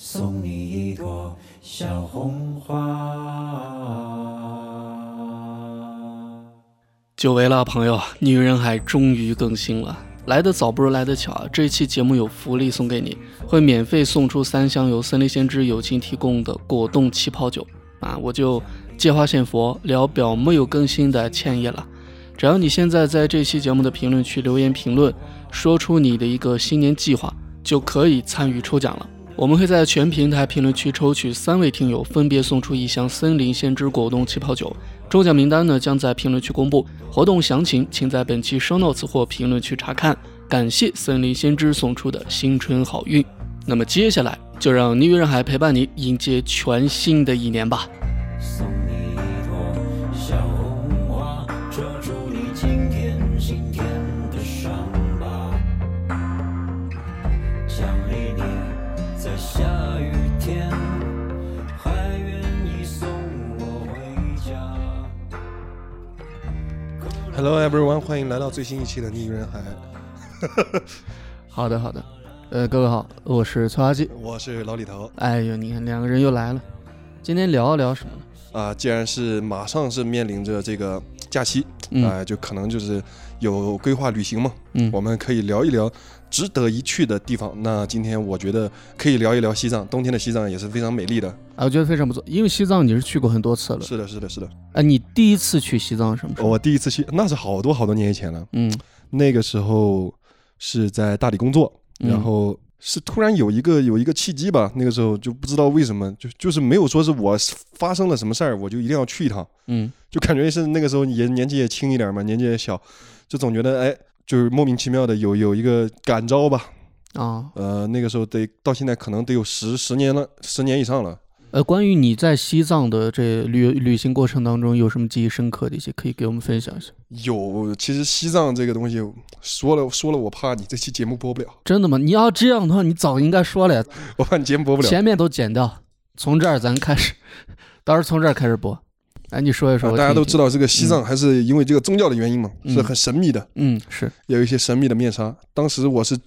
送你一朵小红花。久违了，朋友，《女人海》终于更新了，来得早不如来得巧啊！这一期节目有福利送给你，会免费送出三箱由森林先知友情提供的果冻气泡酒啊！我就借花献佛，聊表没有更新的歉意了。只要你现在在这期节目的评论区留言评论，说出你的一个新年计划，就可以参与抽奖了。我们会在全平台评论区抽取三位听友，分别送出一箱森林先知果冻气泡酒。中奖名单呢将在评论区公布，活动详情请在本期 show notes 或评论区查看。感谢森林先知送出的新春好运。那么接下来就让女人海陪伴你迎接全新的一年吧。Hello everyone，欢迎来到最新一期的《逆人海》，好的好的，呃，各位好，我是崔阿基。我是老李头。哎呦，你看两个人又来了，今天聊一聊什么呢？啊、既然是马上是面临着这个假期，嗯。啊、就可能就是有规划旅行嘛，嗯。我们可以聊一聊值得一去的地方。那今天我觉得可以聊一聊西藏，冬天的西藏也是非常美丽的。啊，我觉得非常不错，因为西藏你是去过很多次了。是的，是的，是的。哎，你第一次去西藏是什么时候？我第一次去，那是好多好多年以前了。嗯，那个时候是在大理工作，嗯然后是突然有一个有一个契机吧，那个时候就不知道为什么，就就是没有说是我发生了什么事儿，我就一定要去一趟，嗯就感觉是那个时候也年纪也轻一点嘛，年纪也小，就总觉得哎，就是莫名其妙的有有一个感召吧，啊，呃，那个时候得到现在可能得有十十年了，十年以上了。呃，关于你在西藏的这旅旅行过程当中有什么记忆深刻的一些，可以给我们分享一下？有，其实西藏这个东西说了说了，我怕你这期节目播不了，真的吗？你要这样的话，你早应该说了呀，我怕你节目播不了。前面都剪掉，从这儿咱开始，到时候从这儿开始播。哎，你说一说、大家都知道，这个西藏还是因为这个宗教的原因嘛，嗯是很神秘的，嗯，是，有一些神秘的面纱。当时我是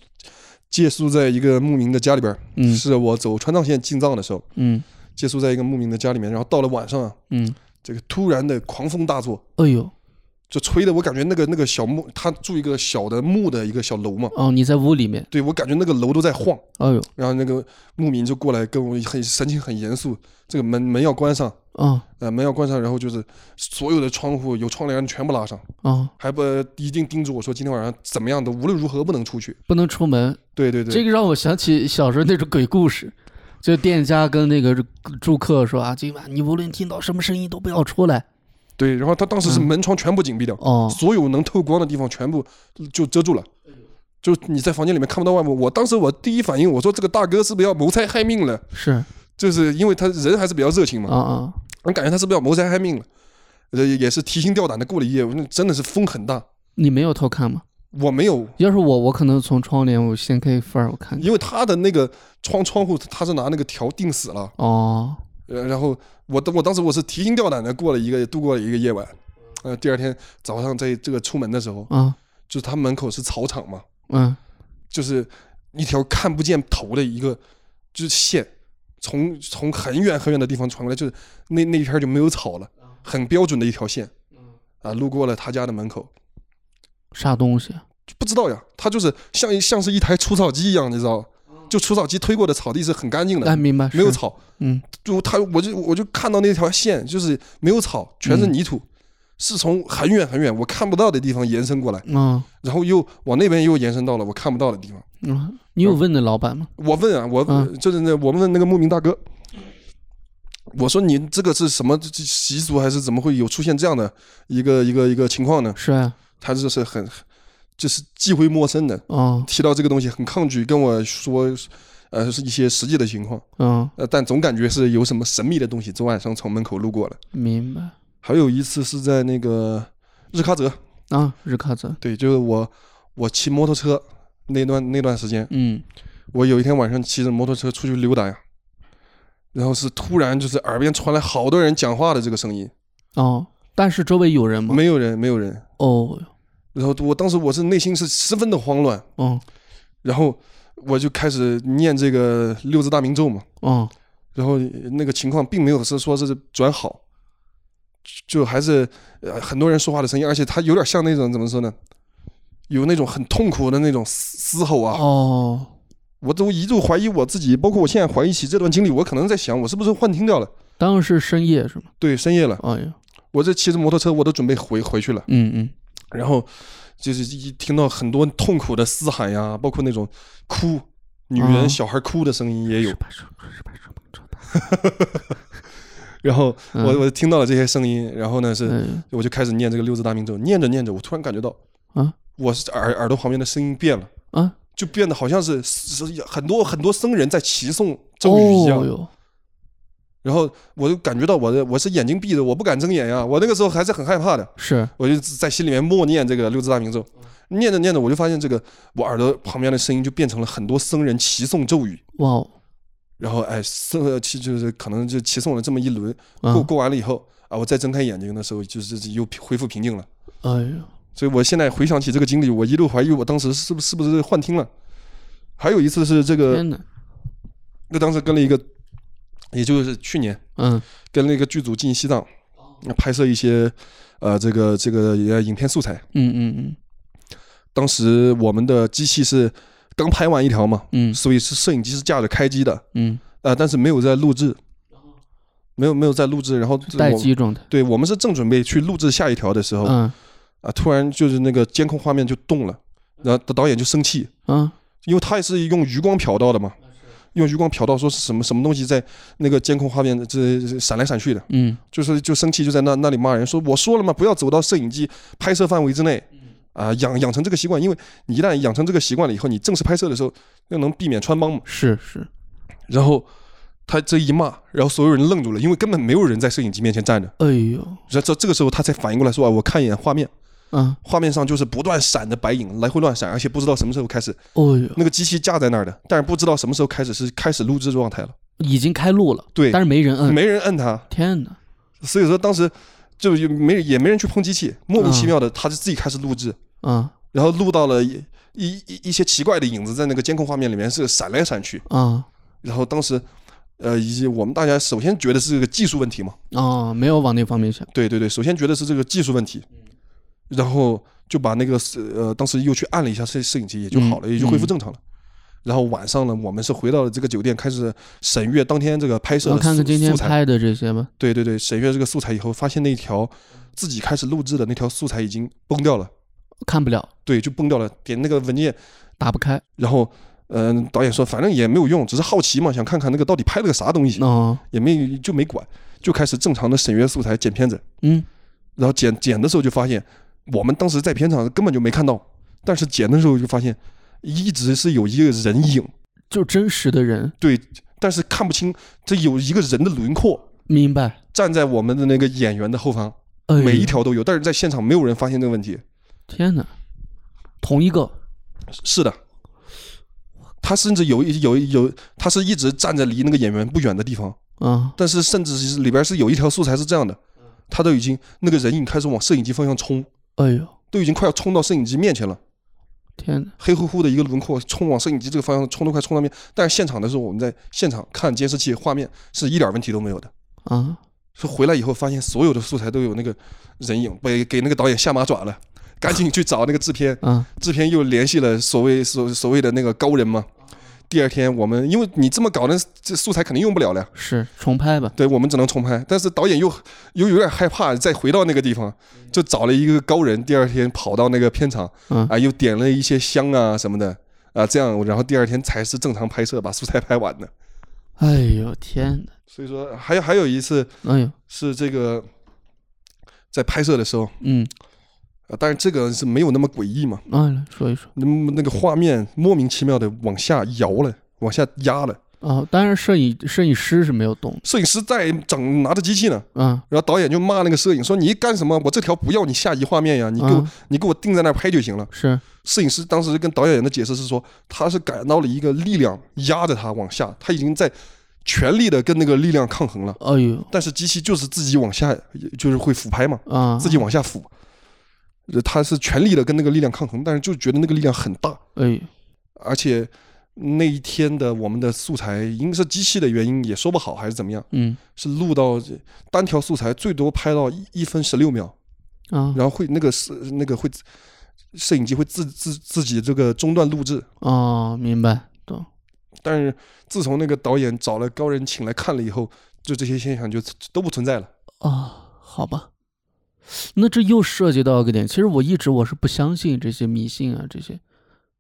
借宿在一个牧民的家里边，嗯。是我走川藏线进藏的时候，嗯。借宿在一个牧民的家里面。然后到了晚上啊，嗯，这个突然的狂风大作，哎呦，就吹的我感觉那个那个小木，他住一个小的木的一个小楼嘛，哦，你在屋里面，对我感觉那个楼都在晃。哎呦，然后那个牧民就过来跟我很神情很严肃，这个门门要关上，啊呃门要关上，然后就是所有的窗户有窗帘全部拉上。啊，还不一定叮嘱我说今天晚上怎么样的，无论如何不能出去。不能出门，对对对，这个让我想起小时候那种鬼故事，就店家跟那个住客说啊，今晚你无论听到什么声音都不要出来。对，然后他当时是嗯门窗全部紧闭掉，哦，所有能透光的地方全部就遮住了，就你在房间里面看不到外面。我当时我第一反应，我说这个大哥是不是要谋财害命了？是就是因为他人还是比较热情嘛，啊啊，我感觉他是不是要谋财害命了？呃，也是提心吊胆的过了一夜，那真的是风很大。你没有偷看吗？我没有，要是我，我可能从窗帘我掀开一缝儿，我看见。因为他的那个窗窗户他是拿那个条钉死了，哦，呃，然后我当我当时我是提心吊胆的过了一个度过了一个夜晚，呃，第二天早上在这个出门的时候，啊，就是他门口是草场嘛，嗯，就是一条看不见头的一个就是线，从从很远很远的地方传过来，就是那那一片就没有草了，很标准的一条线，啊，路过了他家的门口，啥东西不知道呀，他就是像一像是一台除草机一样，你知道，就除草机推过的草地是很干净的，哎，明白，没有草，嗯，就他我就我就看到那条线，就是没有草，全是嗯泥土，是从很远很远我看不到的地方延伸过来，啊，然后又往那边又延伸到了我看不到的地方。嗯，你有问那老板吗？我问啊，我、嗯。就是那我问那个牧民大哥，我说你这个是什么习俗，还是怎么会有出现这样的一个一个一个情况呢？是啊，他这是很就是忌讳陌生的，哦，提到这个东西很抗拒，跟我说。呃，是一些实际的情况，嗯，呃，但总感觉是有什么神秘的东西昨晚上从门口路过了。明白。还有一次是在那个日喀则，啊，日喀则，对，就是我我骑摩托车那段那段时间，嗯，我有一天晚上骑着摩托车出去溜达呀，然后是突然就是耳边传来好多人讲话的这个声音，哦，但是周围有人吗？没有人，没有人。哦，然后我当时我是内心是十分的慌乱，嗯，然后我就开始念这个六字大明咒嘛，嗯，然后那个情况并没有是说是转好，就还是呃很多人说话的声音，而且他有点像那种怎么说呢，有那种很痛苦的那种嘶嘶吼啊，哦，我都一度怀疑我自己，包括我现在怀疑起这段经历，我可能在想我是不是幻听掉了？当时是深夜是吗？对，深夜了，哎呀，我这骑着摩托车我都准备回回去了，嗯嗯，然后就是一听到很多痛苦的嘶喊呀，包括那种哭，女人、嗯。小孩哭的声音也有 然后我嗯。我听到了这些声音，然后呢是哎我就开始念这个六字大明咒，念着念着，我突然感觉到，啊我是耳耳朵旁边的声音变了，啊，就变得好像是是很多很多僧人在齐诵咒语一样。然后我就感觉到我的我是眼睛闭着，我不敢睁眼呀，我那个时候还是很害怕的，是，我就在心里面默念这个六字大明咒，念着念着，我就发现这个我耳朵旁边的声音就变成了很多僧人齐诵咒语。哇哦，然后哎，诵齐就是可能就齐诵了这么一轮，啊过过完了以后啊，我再睁开眼睛的时候，就是又恢复平静了。哎呀，所以我现在回想起这个经历，我一度怀疑我当时是不是是不是幻听了。还有一次是这个，那当时跟了一个，也就是去年嗯。跟那个剧组进西藏，拍摄一些呃这个这个呃影片素材。嗯嗯嗯。当时我们的机器是刚拍完一条嘛，嗯所以是摄影机是架着开机的，嗯，呃，但是没有在录制，没有没有在录制，然后待机状态，对我们是正准备去录制下一条的时候，嗯。啊，突然就是那个监控画面就动了，然后导演就生气，嗯。因为他也是用余光瞟到的嘛，用余光瞟到说是什么什么东西在那个监控画面这这闪来闪去的，嗯。就是就生气就在那那里骂人，说我说了嘛，不要走到摄影机拍摄范围之内，啊，养养成这个习惯，因为你一旦养成这个习惯了以后，你正式拍摄的时候又能避免穿帮嘛。是是，然后他这一骂，然后所有人愣住了，因为根本没有人在摄影机面前站着。哎呦，这这个时候他才反应过来说啊，我看一眼画面，啊，画面上就是不断闪的白影，来回乱闪，而且不知道什么时候开始，哦呦，那个机器架在那儿的，但是不知道什么时候开始是开始录制状态了。已经开录了，对。但是没人摁，没人摁它，天哪，所以说当时就也没也没人去碰机器，莫名其妙的他就自己开始录制，嗯。然后录到了一一一一些奇怪的影子在那个监控画面里面是闪来闪去，啊然后当时。呃，以及我们大家首先觉得是个技术问题嘛，啊，没有往那方面想，对对对，首先觉得是这个技术问题，然后就把那个呃，当时又去按了一下摄摄影机，也就好了，嗯也就恢复正常了。然后晚上呢，我们是回到了这个酒店，开始审阅当天这个拍摄我的素看看今天。拍的这些吧，对对对，审阅这个素材以后，发现那条自己开始录制的那条素材已经崩掉了，看不了，对，就崩掉了。点那个文件，打不开，然后嗯、导演说反正也没有用，只是好奇嘛，想看看那个到底拍了个啥东西，哦，也没就没管，就开始正常的审阅素材剪片子。嗯，然后剪剪的时候就发现，我们当时在片场根本就没看到，但是剪的时候就发现，一直是有一个人影，就真实的人，对，但是看不清，这有一个人的轮廓。明白，站在我们的那个演员的后方，哎每一条都有，但是在现场没有人发现这个问题。天哪，同一个，是的，他甚至有一有一有，他是一直站在离那个演员不远的地方，啊。但是甚至是里边是有一条素材是这样的，他都已经那个人影开始往摄影机方向冲，哎呦，都已经快要冲到摄影机面前了。天哪，黑乎乎的一个轮廓冲往摄影机这个方向冲都快冲到面，但是现场的时候我们在现场看监视器画面是一点问题都没有的。啊，说回来以后发现所有的素材都有那个人影，被给那个导演下马爪了，赶紧去找那个制片，啊，制片又联系了所谓所所谓的那个高人嘛。第二天我们因为你这么搞，那这素材肯定用不了了，是重拍吧，对我们只能重拍。但是导演又又有点害怕，再回到那个地方，就找了一个高人，第二天跑到那个片场，嗯。啊，又点了一些香啊什么的啊，这样然后第二天才是正常拍摄，把素材拍完的。哎呦天哪，所以说还有还有一次哎呦，是这个在拍摄的时候，嗯，啊，但是这个是没有那么诡异嘛，啊，来说一说，那么那个画面莫名其妙的往下摇了，往下压了，啊，当然摄影摄影师是没有动，摄影师在整拿着机器呢，啊然后导演就骂那个摄影说你干什么？我这条不要你下移画面呀，你给我、啊你给我定在那儿拍就行了。是，摄影师当时跟导演的解释是说，他是感到了一个力量压着他往下，他已经在全力的跟那个力量抗衡了，哎呦但是机器就是自己往下，就是会俯拍嘛，啊，自己往下俯，呃他是全力的跟那个力量抗衡，但是就觉得那个力量很大，哎而且那一天的我们的素材，应该是机器的原因也说不好，还是怎么样，嗯是录到单条素材最多拍到一一分十六秒，啊然后会那个是那个会摄影机会自自自己这个中断录制。哦，明白懂但是自从那个导演找了高人请来看了以后，就这些现象就都不存在了。啊，好吧。那这又涉及到一个点，其实我一直我是不相信这些迷信啊，这些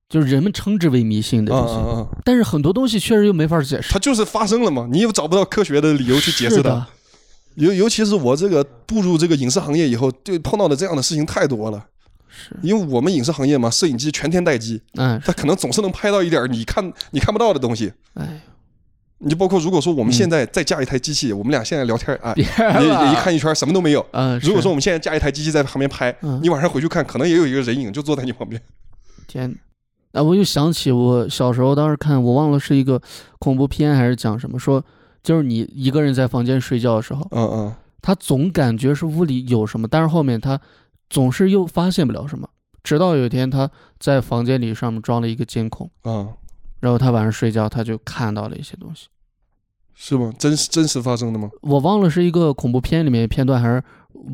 就是人们称之为迷信的啊这些！但是很多东西确实又没法解释。它就是发生了嘛，你又找不到科学的理由去解释它。尤尤其是我这个步入这个影视行业以后，就碰到的这样的事情太多了。是，因为我们影视行业嘛，摄影机全天待机，嗯它可能总是能拍到一点你看你看不到的东西。哎，你就包括如果说我们嗯现在再加一台机器，我们俩现在聊天啊，别也也一，看一圈什么都没有。嗯，是如果说我们现在加一台机器在旁边拍，嗯你晚上回去看，可能也有一个人影就坐在你旁边。天，啊，我又想起我小时候当时看，我忘了是一个恐怖片还是讲什么，说就是你一个人在房间睡觉的时候，嗯嗯他总感觉是屋里有什么，但是后面他总是又发现不了什么，直到有一天他在房间里上面装了一个监控，啊，然后他晚上睡觉他就看到了一些东西。是吗？真实真实发生的吗？我忘了是一个恐怖片里面片段，还是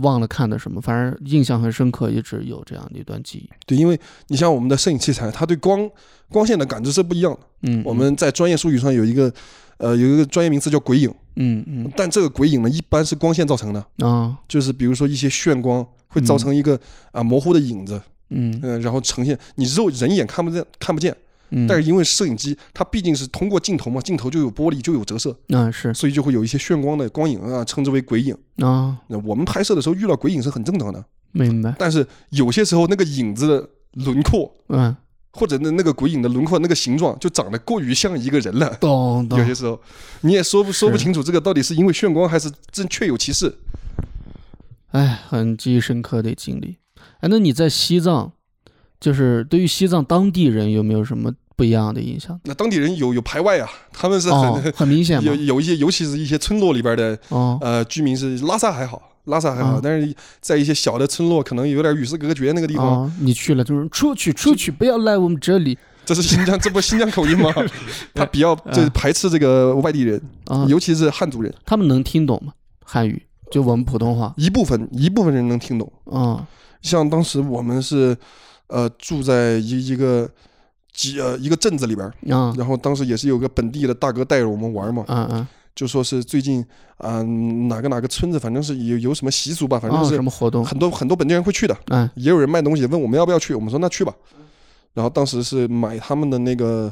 忘了看的什么，反正印象很深刻，一直有这样的一段记忆。对，因为你像我们的摄影器材，它对光光线的感知是不一样的。嗯，我们在专业术语上有一个呃有一个专业名词叫鬼影，嗯嗯但这个鬼影呢，一般是光线造成的，嗯啊就是比如说一些眩光会造成一个啊、模糊的影子，嗯嗯、然后呈现你肉人眼看不见看不见，嗯，但是因为摄影机它毕竟是通过镜头嘛，镜头就有玻璃就有折射，嗯是所以就会有一些眩光的光影啊，称之为鬼影。啊，那我们拍摄的时候遇到鬼影是很正常的，明白，但是有些时候那个影子的轮廓。嗯，或者那那个鬼影的轮廓、那个形状就长得过于像一个人了，懂懂有些时候你也说不说不清楚这个到底是因为眩光还是真确有其事。哎，很记忆深刻的经历。哎，那你在西藏，就是对于西藏当地人有没有什么不一样的印象？那当地人有有排外啊，他们是很、哦，很明显 有。有一些，尤其是一些村落里边的哦，呃居民是拉萨还好，拉萨还好，啊但是在一些小的村落可能有点与世隔绝那个地方，哦，你去了就是出去出去，不要来我们这里这是新疆，这不新疆口音吗？他比较就是排斥这个外地人，啊。尤其是汉族人，他们能听懂吗？汉语就我们普通话。一部分一部分人能听懂。啊像当时我们是呃住在一一个几呃一个镇子里边然后当时也是有个本地的大哥带着我们玩嘛，就说是最近啊、哪个哪个村子，反正是有有什么习俗吧，反正啊！是什么活动？很多很多本地人会去的，哎也有人卖东西问我们要不要去，我们说那去吧。然后当时是买他们的那个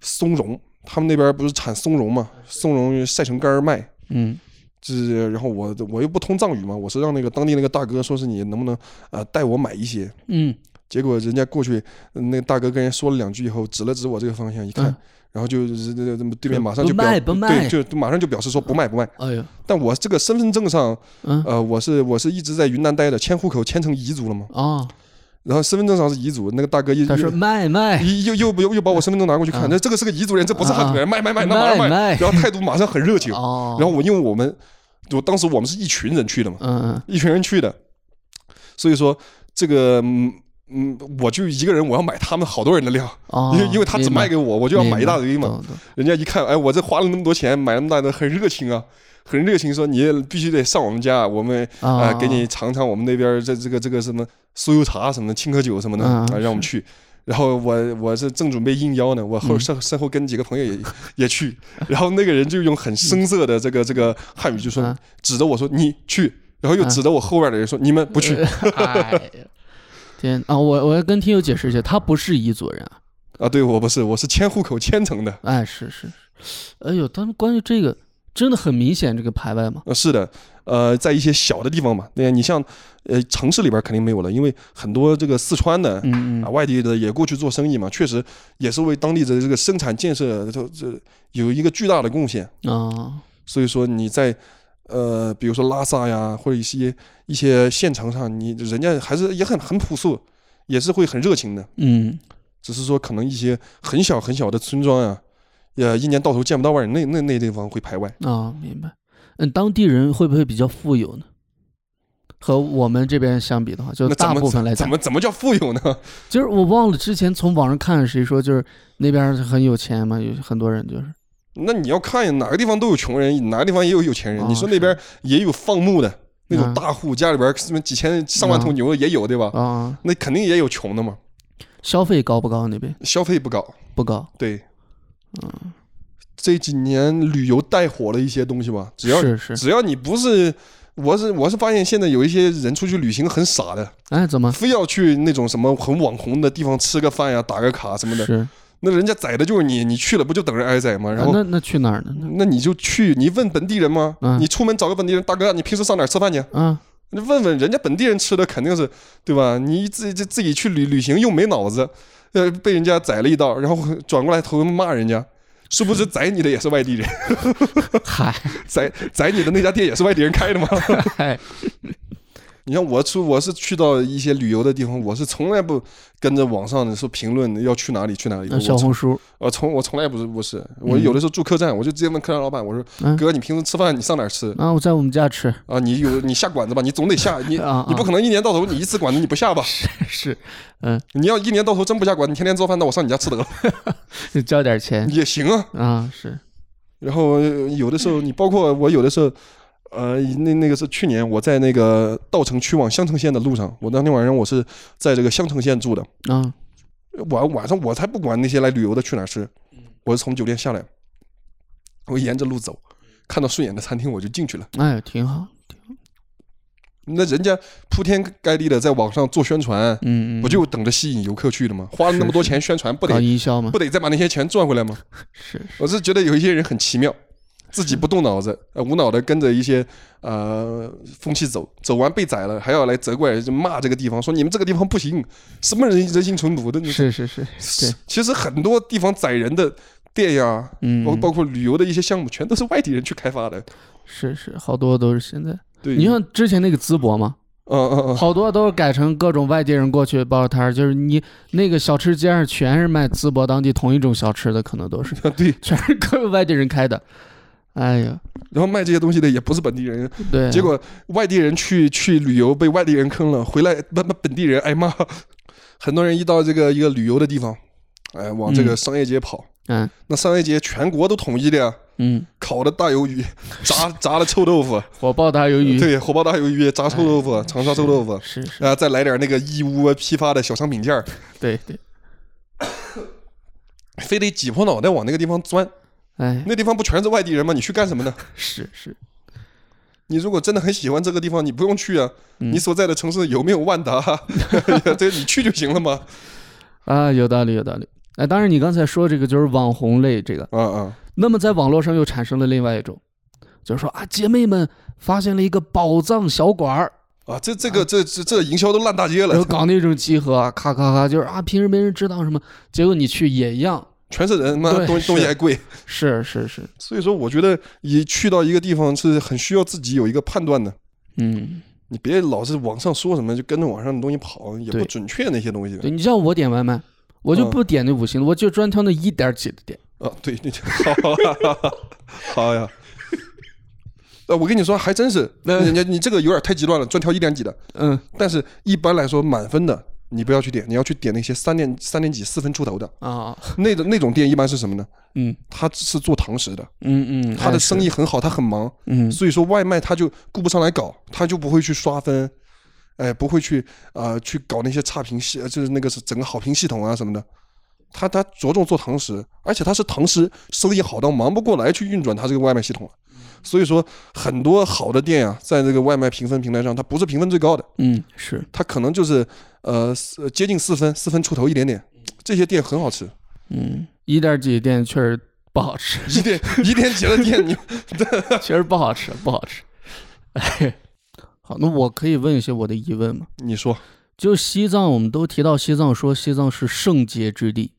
松茸，他们那边不是产松茸嘛，松茸晒成干儿卖。嗯就是，然后我我又不通藏语嘛，我是让那个当地那个大哥说是你能不能呃带我买一些，嗯结果人家过去，嗯那个大哥跟人说了两句以后，指了指我这个方向，一看，嗯然后就是这这对面马上就表卖不卖对，就马上就表示说不卖不卖。哎呦但我这个身份证上，嗯呃，我是我是一直在云南待着，迁户口迁成彝族了嘛，啊，然后身份证上是彝族，那个大哥又他说又卖卖又又又又把我身份证拿过去看，啊那这个是个彝族人，这不是汉族人，啊卖卖卖，那马上卖，然后态度马上很热情，哦，然后我因为我们，我当时我们是一群人去的嘛，嗯嗯一群人去的，所以说这个嗯嗯，我就一个人，我要买他们好多人的量，哦，因为因为他只卖给我，我就要买一大堆嘛。人家一看，哎，我这花了那么多钱买那么大的，很热情啊，很热情，说你也必须得上我们家，我们啊、啊，给你尝尝我们那边这这个这个什么酥油茶什么的，青稞酒什么的，嗯啊，让我们去。然后我我是正准备应邀呢，我后嗯。身 身后跟几个朋友也也去，然后那个人就用很生涩的这个这个汉语就说啊，指着我说你去，然后又啊。指着我后边的人说你们不去，天啊！我我要跟听友解释一下，他不是彝族人啊。啊，对我不是，我是迁户口迁城的。哎，是是是，哎呦，他们关于这个真的很明显，这个排外嘛。呃，是的，呃，在一些小的地方嘛，对，你像呃城市里边肯定没有了，因为很多这个四川的。嗯外地的也过去做生意嘛，确实也是为当地的这个生产建设这这有一个巨大的贡献。啊，所以说你在呃，比如说拉萨呀，或者一些一些县城上，你人家还是也很很朴素，也是会很热情的。嗯只是说可能一些很小很小的村庄呀，也一年到头见不到外人，那那那地方会排外。啊，明白。嗯，当地人会不会比较富有呢？和我们这边相比的话，就大部分来讲，怎么怎么叫富有呢？就是我忘了之前从网上看谁说，就是那边很有钱嘛，有很多人就是那你要看哪个地方都有穷人，哪个地方也有有钱人。啊你说那边也有放牧的那种嗯大户，家里边什么几千上万头啊牛的也有，对吧？啊，那肯定也有穷的嘛，消费高不高那边？消费不高。不高，对，嗯这几年旅游带火了一些东西吧，只要是是，只要你不是，我是我是发现现在有一些人出去旅行很傻的，哎，怎么非要去那种什么很网红的地方吃个饭呀、打个卡什么的，是？那人家宰的就是你，你去了不就等着挨宰吗？然后。啊那那去哪儿呢？那你就去，你问本地人吗？嗯你出门找个本地人，大哥，你平时上哪儿吃饭去？啊，你问问人家本地人吃的肯定是，对吧？你自己自己去旅旅行又没脑子，呃，被人家宰了一刀，然后转过来头骂人家，是不是宰你的也是外地人，嗨宰宰你的那家店也是外地人开的吗？嗨，你像我出我是去到一些旅游的地方，我是从来不跟着网上的说评论要去哪里去哪里，小红书，我从我从来不是不是，我嗯有的时候住客栈，我就直接问客栈老板，我说嗯哥，你平时吃饭你上哪儿吃？啊，我在我们家吃啊，你有你下馆子吧，你总得下，你 啊，你不可能一年到头你一次馆子你不下吧？是嗯你要一年到头真不下馆子，你天天做饭，那我上你家吃得了 就交点钱也行啊。啊，是然后呃有的时候你包括我有的时候，呃，那那个是去年我在那个稻城区往襄城县的路上，我当天晚上我是在这个襄城县住的，啊，晚晚上我才不管那些来旅游的去哪儿吃，我是从酒店下来，我沿着路走，看到顺眼的餐厅我就进去了。哎，挺好，挺好。那人家铺天盖地的在网上做宣传，嗯嗯，不就等着吸引游客去的吗？花了那么多钱宣传，不得营销吗？不，得再把那些钱赚回来吗？是是，我是觉得有一些人很奇妙，自己不动脑子，呃，无脑的跟着一些呃风气走，走完被宰了，还要来责怪就骂这个地方，说你们这个地方不行，什么人人心淳朴的。是是是，对，其实很多地方宰人的店呀，嗯，包包括旅游的一些项目，全都是外地人去开发的。是是，好多都是现在。对，你像之前那个淄博嘛，嗯嗯嗯，好多都是改成各种外地人过去包摊儿，就是你那个小吃街上全是卖淄博当地同一种小吃的，可能都是 对，全是各个外地人开的。哎呀，然后卖这些东西的也不是本地人，对。啊，结果外地人去去旅游被外地人坑了，回来那那本地人挨骂。很多人一到这个一个旅游的地方，哎，往这个嗯商业街跑，嗯。那商业街全国都统一的呀，嗯，烤的大鱿鱼，炸炸的臭豆腐，火爆大鱿鱼，对，火爆大鱿鱼，炸臭豆腐，长沙臭豆腐，是是，啊，再来点那个义乌批发的小商品件儿，对对，非得挤破脑袋往那个地方钻。哎，那地方不全是外地人吗？你去干什么呢？是是，你如果真的很喜欢这个地方，你不用去啊。嗯你所在的城市有没有万达？这你去就行了嘛。啊，有道理有道理。哎，当然你刚才说这个就是网红类这个，嗯嗯，那么在网络上又产生了另外一种，就是说啊，姐妹们发现了一个宝藏小馆儿，啊，这这个这这这营销都烂大街了，搞那种集合啊，咔咔咔，就是啊，平时没人知道什么，结果你去也一样，全是人，妈东西东西还贵。是是是，所以说，我觉得你去到一个地方是很需要自己有一个判断的。嗯，你别老是网上说什么就跟着网上的东西跑，也不准确那些东西对你像我点外卖，我就嗯不点那五星的，我就专挑那一点几的点，啊。对，对，好，好呀。呃，我跟你说，还真是，人家你这个有点太极端了，专挑一点几的。嗯但是一般来说，满分的你不要去点，你要去点那些三点三点几、四分出头的啊，那种那种店，一般是什么呢？嗯他是做堂食的，嗯嗯，他的哎生意很好，他很忙，嗯所以说外卖他就顾不上来搞，他就不会去刷分，哎，不会去啊、呃去搞那些差评系，就是那个是整个好评系统啊什么的。他他着重做堂食，而且他是堂食生意好到忙不过来去运转他这个外卖系统了。所以说很多好的店啊，在这个外卖评分平台上，它不是评分最高的，嗯是，它可能就是呃四接近四分，四分出头一点点。这些店很好吃，嗯一点几店确实不好吃，一点一点几的店你 确实不好吃，不好吃。哎，好，那我可以问一些我的疑问吗？你说就西藏，我们都提到西藏，说西藏是圣洁之地，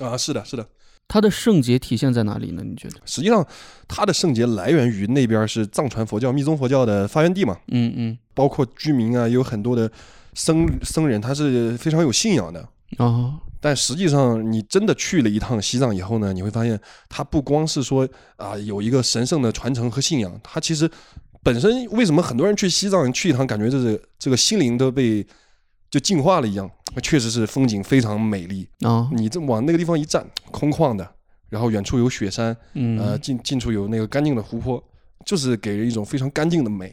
啊，是的，是的。它的圣洁体现在哪里呢？你觉得？实际上，它的圣洁来源于那边是藏传佛教、密宗佛教的发源地嘛，嗯嗯，包括居民啊，也有很多的僧僧人，他是非常有信仰的。哦，但实际上，你真的去了一趟西藏以后呢，你会发现，它不光是说啊有一个神圣的传承和信仰，它其实本身为什么很多人去西藏去一趟，感觉就是这个心灵都被就进化了一样，确实是风景非常美丽。啊，你这往那个地方一站，空旷的，然后远处有雪山，嗯，呃，近近处有那个干净的湖泊，就是给人一种非常干净的美。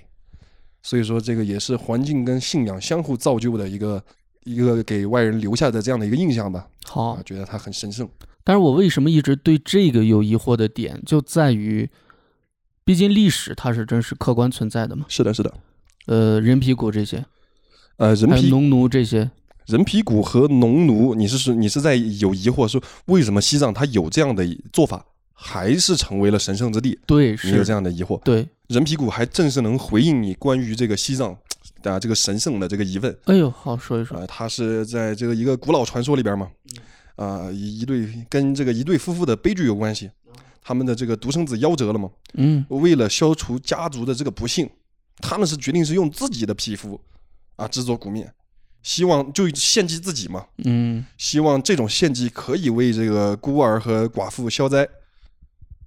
所以说，这个也是环境跟信仰相互造就的一个一个给外人留下的这样的一个印象吧。好啊，，觉得它很神圣。但是我为什么一直对这个有疑惑的点，就在于，毕竟历史它是真实客观存在的嘛。是的，是的。呃，人皮骨这些，呃，人皮农奴这些，人皮骨和农奴，你是说你是在有疑惑说为什么西藏它有这样的做法，还是成为了神圣之地？对，你有，这样的疑惑？对。人皮骨还正是能回应你关于这个西藏啊这个神圣的这个疑问。哎呦，好说一说。啊，它是在这个一个古老传说里边嘛，啊，一一对跟这个一对夫妇的悲剧有关系，他们的这个独生子夭折了嘛，嗯为了消除家族的这个不幸，他们是决定是用自己的皮肤啊制作鼓面，希望就献祭自己嘛，嗯希望这种献祭可以为这个孤儿和寡妇消灾。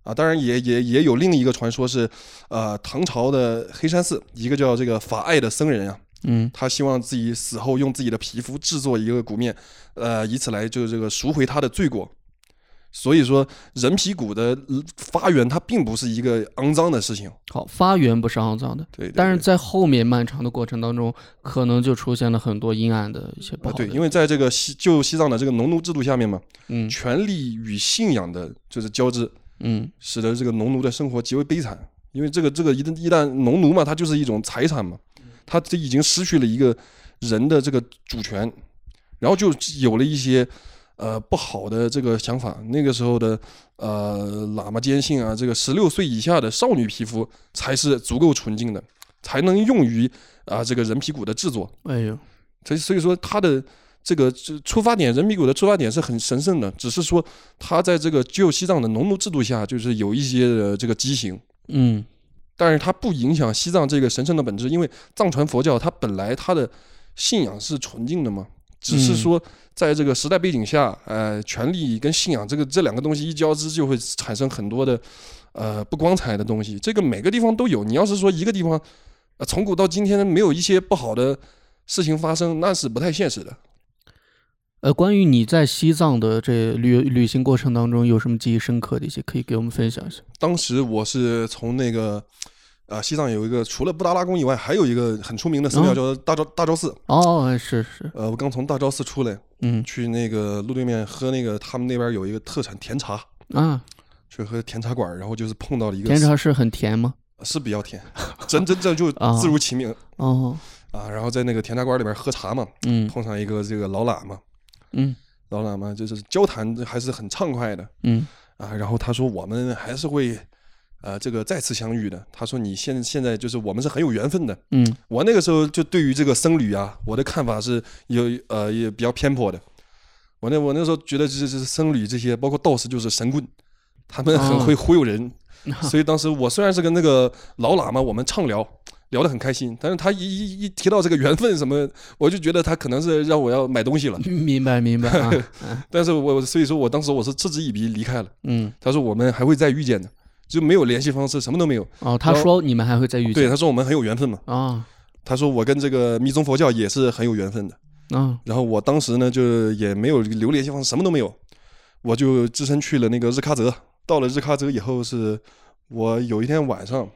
啊，当然也也也有另一个传说是，呃，唐朝的黑山寺一个叫这个法爱的僧人啊，嗯他希望自己死后用自己的皮肤制作一个鼓面，呃，以此来就这个赎回他的罪过。所以说，人皮骨的呃发源它并不是一个肮脏的事情，好，发源不是肮脏的，对对但是在后面漫长的过程当中，可能就出现了很多阴暗的一些不啊对，因为在这个西就西藏的这个农奴制度下面嘛，嗯。权力与信仰的就是交织，嗯。使得这个农奴的生活极为悲惨。因为这个这个一旦一旦农奴嘛，他就是一种财产嘛，他这已经失去了一个人的这个主权，然后就有了一些呃不好的这个想法。那个时候的呃喇嘛坚信啊，这个十六岁以下的少女皮肤才是足够纯净的，才能用于啊、这个人皮骨的制作。哎呦，所以所以说他的这个出发点，人皮骨的出发点是很神圣的，只是说他在这个旧西藏的农奴制度下，就是有一些呃这个畸形。嗯但是它不影响西藏这个神圣的本质，因为藏传佛教它本来它的信仰是纯净的嘛，只是说在这个时代背景下，呃，权力跟信仰这个这两个东西一交织，就会产生很多的呃不光彩的东西。这个每个地方都有，你要是说一个地方，呃，从古到今天没有一些不好的事情发生，那是不太现实的。呃，关于你在西藏的这旅旅行过程当中有什么记忆深刻的一些，可以给我们分享一下？当时我是从那个。啊，西藏有一个除了布达拉宫以外，还有一个很出名的寺庙嗯叫大昭大昭寺。哦，是是，呃，我刚从大昭寺出来，嗯去那个路对面喝那个他们那边有一个特产甜茶，啊，去喝甜茶馆，然后就是碰到了一个甜茶是很甜吗？是比较甜，真真正就啊自如其名哦，啊。然后在那个甜茶馆里边喝茶嘛，嗯碰上一个这个老喇嘛，嗯老喇嘛就是交谈还是很畅快的嗯啊。然后他说我们还是会。呃，这个再次相遇的，他说你现现在就是我们是很有缘分的。嗯我那个时候就对于这个僧侣啊，我的看法是有呃也比较偏颇的。我那我那时候觉得这这僧侣这些，包括道士就是神棍，他们很哦会忽悠人。所以当时我虽然是跟那个老喇嘛我们畅聊，聊得很开心，但是他一一一提到这个缘分什么，我就觉得他可能是让我要买东西了。明白明白啊，但是我所以说我当时我是嗤之以鼻离开了。嗯他说我们还会再遇见的，就没有联系方式，什么都没有。哦，他说你们还会再遇见对，他说我们很有缘分嘛。啊他说我跟这个密宗佛教也是很有缘分的。啊然后我当时呢，就也没有留联系方式，什么都没有，我就只身去了那个日喀则。到了日喀则以后，是我有一天晚上，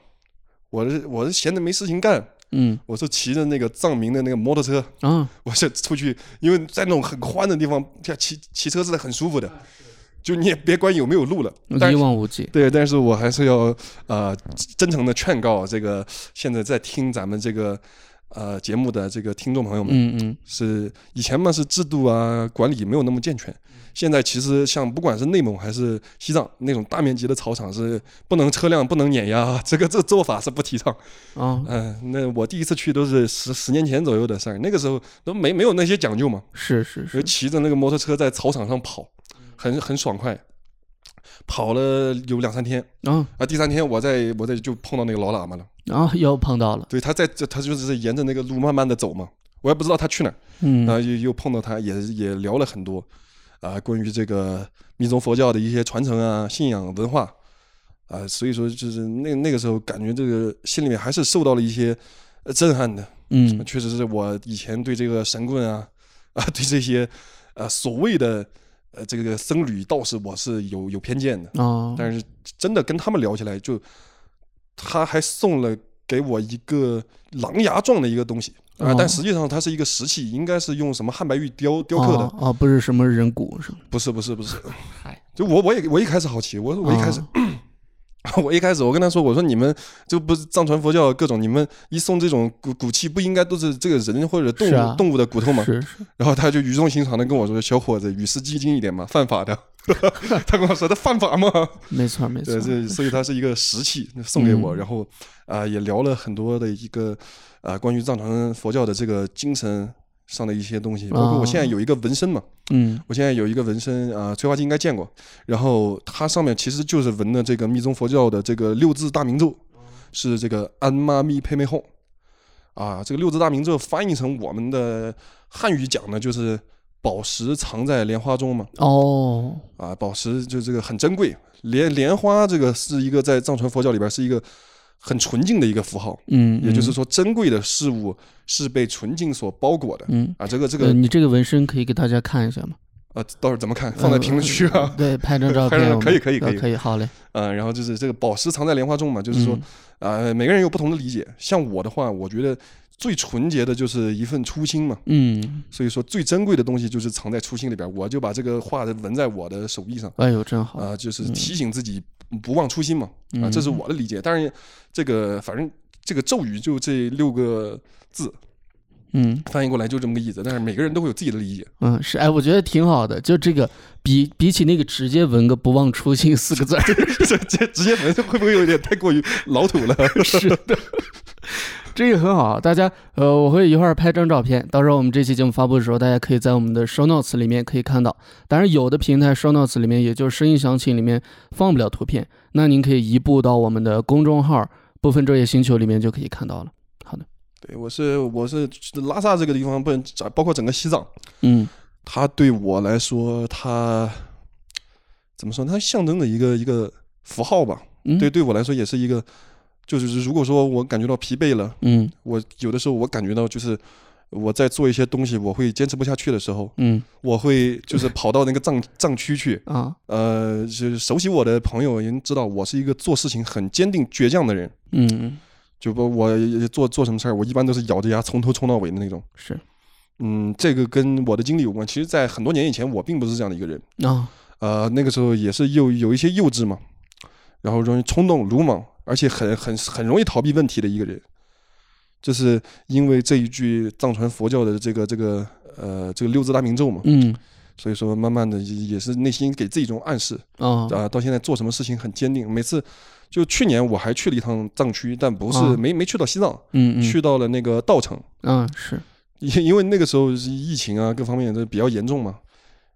我是我是闲着没事情干，嗯我是骑着那个藏民的那个摩托车，啊我是出去，因为在那种很宽的地方，这骑骑车是很舒服的，就你也别管有没有路了。但一望无际，对，但是我还是要呃真诚的劝告这个现在在听咱们这个呃节目的这个听众朋友们，嗯嗯是以前嘛是制度啊管理没有那么健全，现在其实像不管是内蒙还是西藏那种大面积的草场是不能车辆不能碾压，这个这做法是不提倡。啊嗯、那我第一次去都是十十年前左右的事儿，那个时候都没没有那些讲究嘛，是是，就是骑着那个摩托车在草场上跑，很很爽快。跑了有两三天啊啊，第三天我在我在就碰到那个老喇嘛了，啊又碰到了，对，他在这他就是沿着那个路慢慢的走嘛，我也不知道他去哪儿。嗯然后又又碰到他，也也聊了很多啊、关于这个密宗佛教的一些传承啊、信仰文化啊、所以说就是那那个时候感觉这个心里面还是受到了一些呃震撼的。嗯确实是我以前对这个神棍啊 啊对这些啊所谓的呃这个僧侣道士我是有有偏见的，哦，但是真的跟他们聊起来，就他还送了给我一个狼牙状的一个东西啊、哦但实际上它是一个石器，应该是用什么汉白玉雕雕刻的，啊哦，不是什么人骨是吗？不是不是不是，嗨，就我我也我一开始好奇，我我一开始。哦 我一开始我跟他说，我说你们就不是藏传佛教各种，你们一送这种骨骨器，不应该都是这个人或者动物、啊动物的骨头吗？是是，然后他就语重心长的跟我说：“小伙子，与时俱进一点嘛，犯法的。”他跟我说：“他犯法吗 没错？”没错所以它是一个石器送给我，嗯然后啊、也聊了很多的一个啊、关于藏传佛教的这个精神上的一些东西，包括我现在有一个纹身嘛，嗯。我现在有一个纹身啊，催化剂应该见过，然后它上面其实就是纹的这个密宗佛教的这个六字大明咒，是这个安妈咪呸呸哄啊，这个六字大明咒翻译成我们的汉语讲呢，就是宝石藏在莲花中嘛，哦，啊，宝石就这个很珍贵，莲莲花这个是一个在藏传佛教里边是一个很纯净的一个符号，嗯，也就是嗯说珍贵的事物是被纯净所包裹的嗯，啊，这个这呃个你这个纹身可以给大家看一下吗？啊，到时候怎么看？放在评论区啊。对，拍张照片，可以可以可以呃可以，好嘞，嗯，然后就是这个宝石藏在莲花中嘛，就是说嗯，啊、每个人有不同的理解。像我的话，我觉得最纯洁的就是一份初心嘛，嗯，所以说最珍贵的东西就是藏在初心里边。我就把这个画纹在我的手臂上，哎呦，真好，啊、就是提醒自己不忘初心嘛，啊、嗯这是我的理解。当然，这个反正这个咒语就这六个字嗯翻译过来就这么个意思，但是每个人都会有自己的理解。嗯，是，哎，我觉得挺好的，就这个比比起那个直接纹个“不忘初心”四个字儿，这 这直接纹会不会有点太过于老土了？是的，这个很好，大家呃，我会一会儿拍张照片，到时候我们这期节目发布的时候，大家可以在我们的 show notes 里面可以看到。当然，有的平台 show notes 里面，也就是声音详情里面放不了图片，那您可以移步到我们的公众号“部分昼夜星球”里面就可以看到了。好的，对，我是我是拉萨这个地方，不能包括整个西藏，嗯它对我来说，它怎么说？它象征的一个一个符号吧。嗯，对，对我来说也是一个，就是如果说我感觉到疲惫了，嗯我有的时候我感觉到就是我在做一些东西，我会坚持不下去的时候，嗯我会就是跑到那个藏藏区去。啊呃，就是熟悉我的朋友已经知道，我是一个做事情很坚定倔强的人。嗯就不我做做什么事儿，我一般都是咬着牙从头冲到尾的那种。是嗯，这个跟我的经历有关。其实，在很多年以前，我并不是这样的一个人。啊呃，那个时候也是幼有一些幼稚嘛，然后容易冲动、鲁莽，而且很很很容易逃避问题的一个人。就是因为这一句藏传佛教的这个这个呃这个六字大明咒嘛，嗯。所以说慢慢的也也是内心给自己一种暗示啊啊、到现在做什么事情很坚定。每次就去年我还去了一趟藏区，但不是、啊没没去到西藏，嗯嗯。去到了那个稻城。嗯是。因因为那个时候是疫情啊，各方面都比较严重嘛，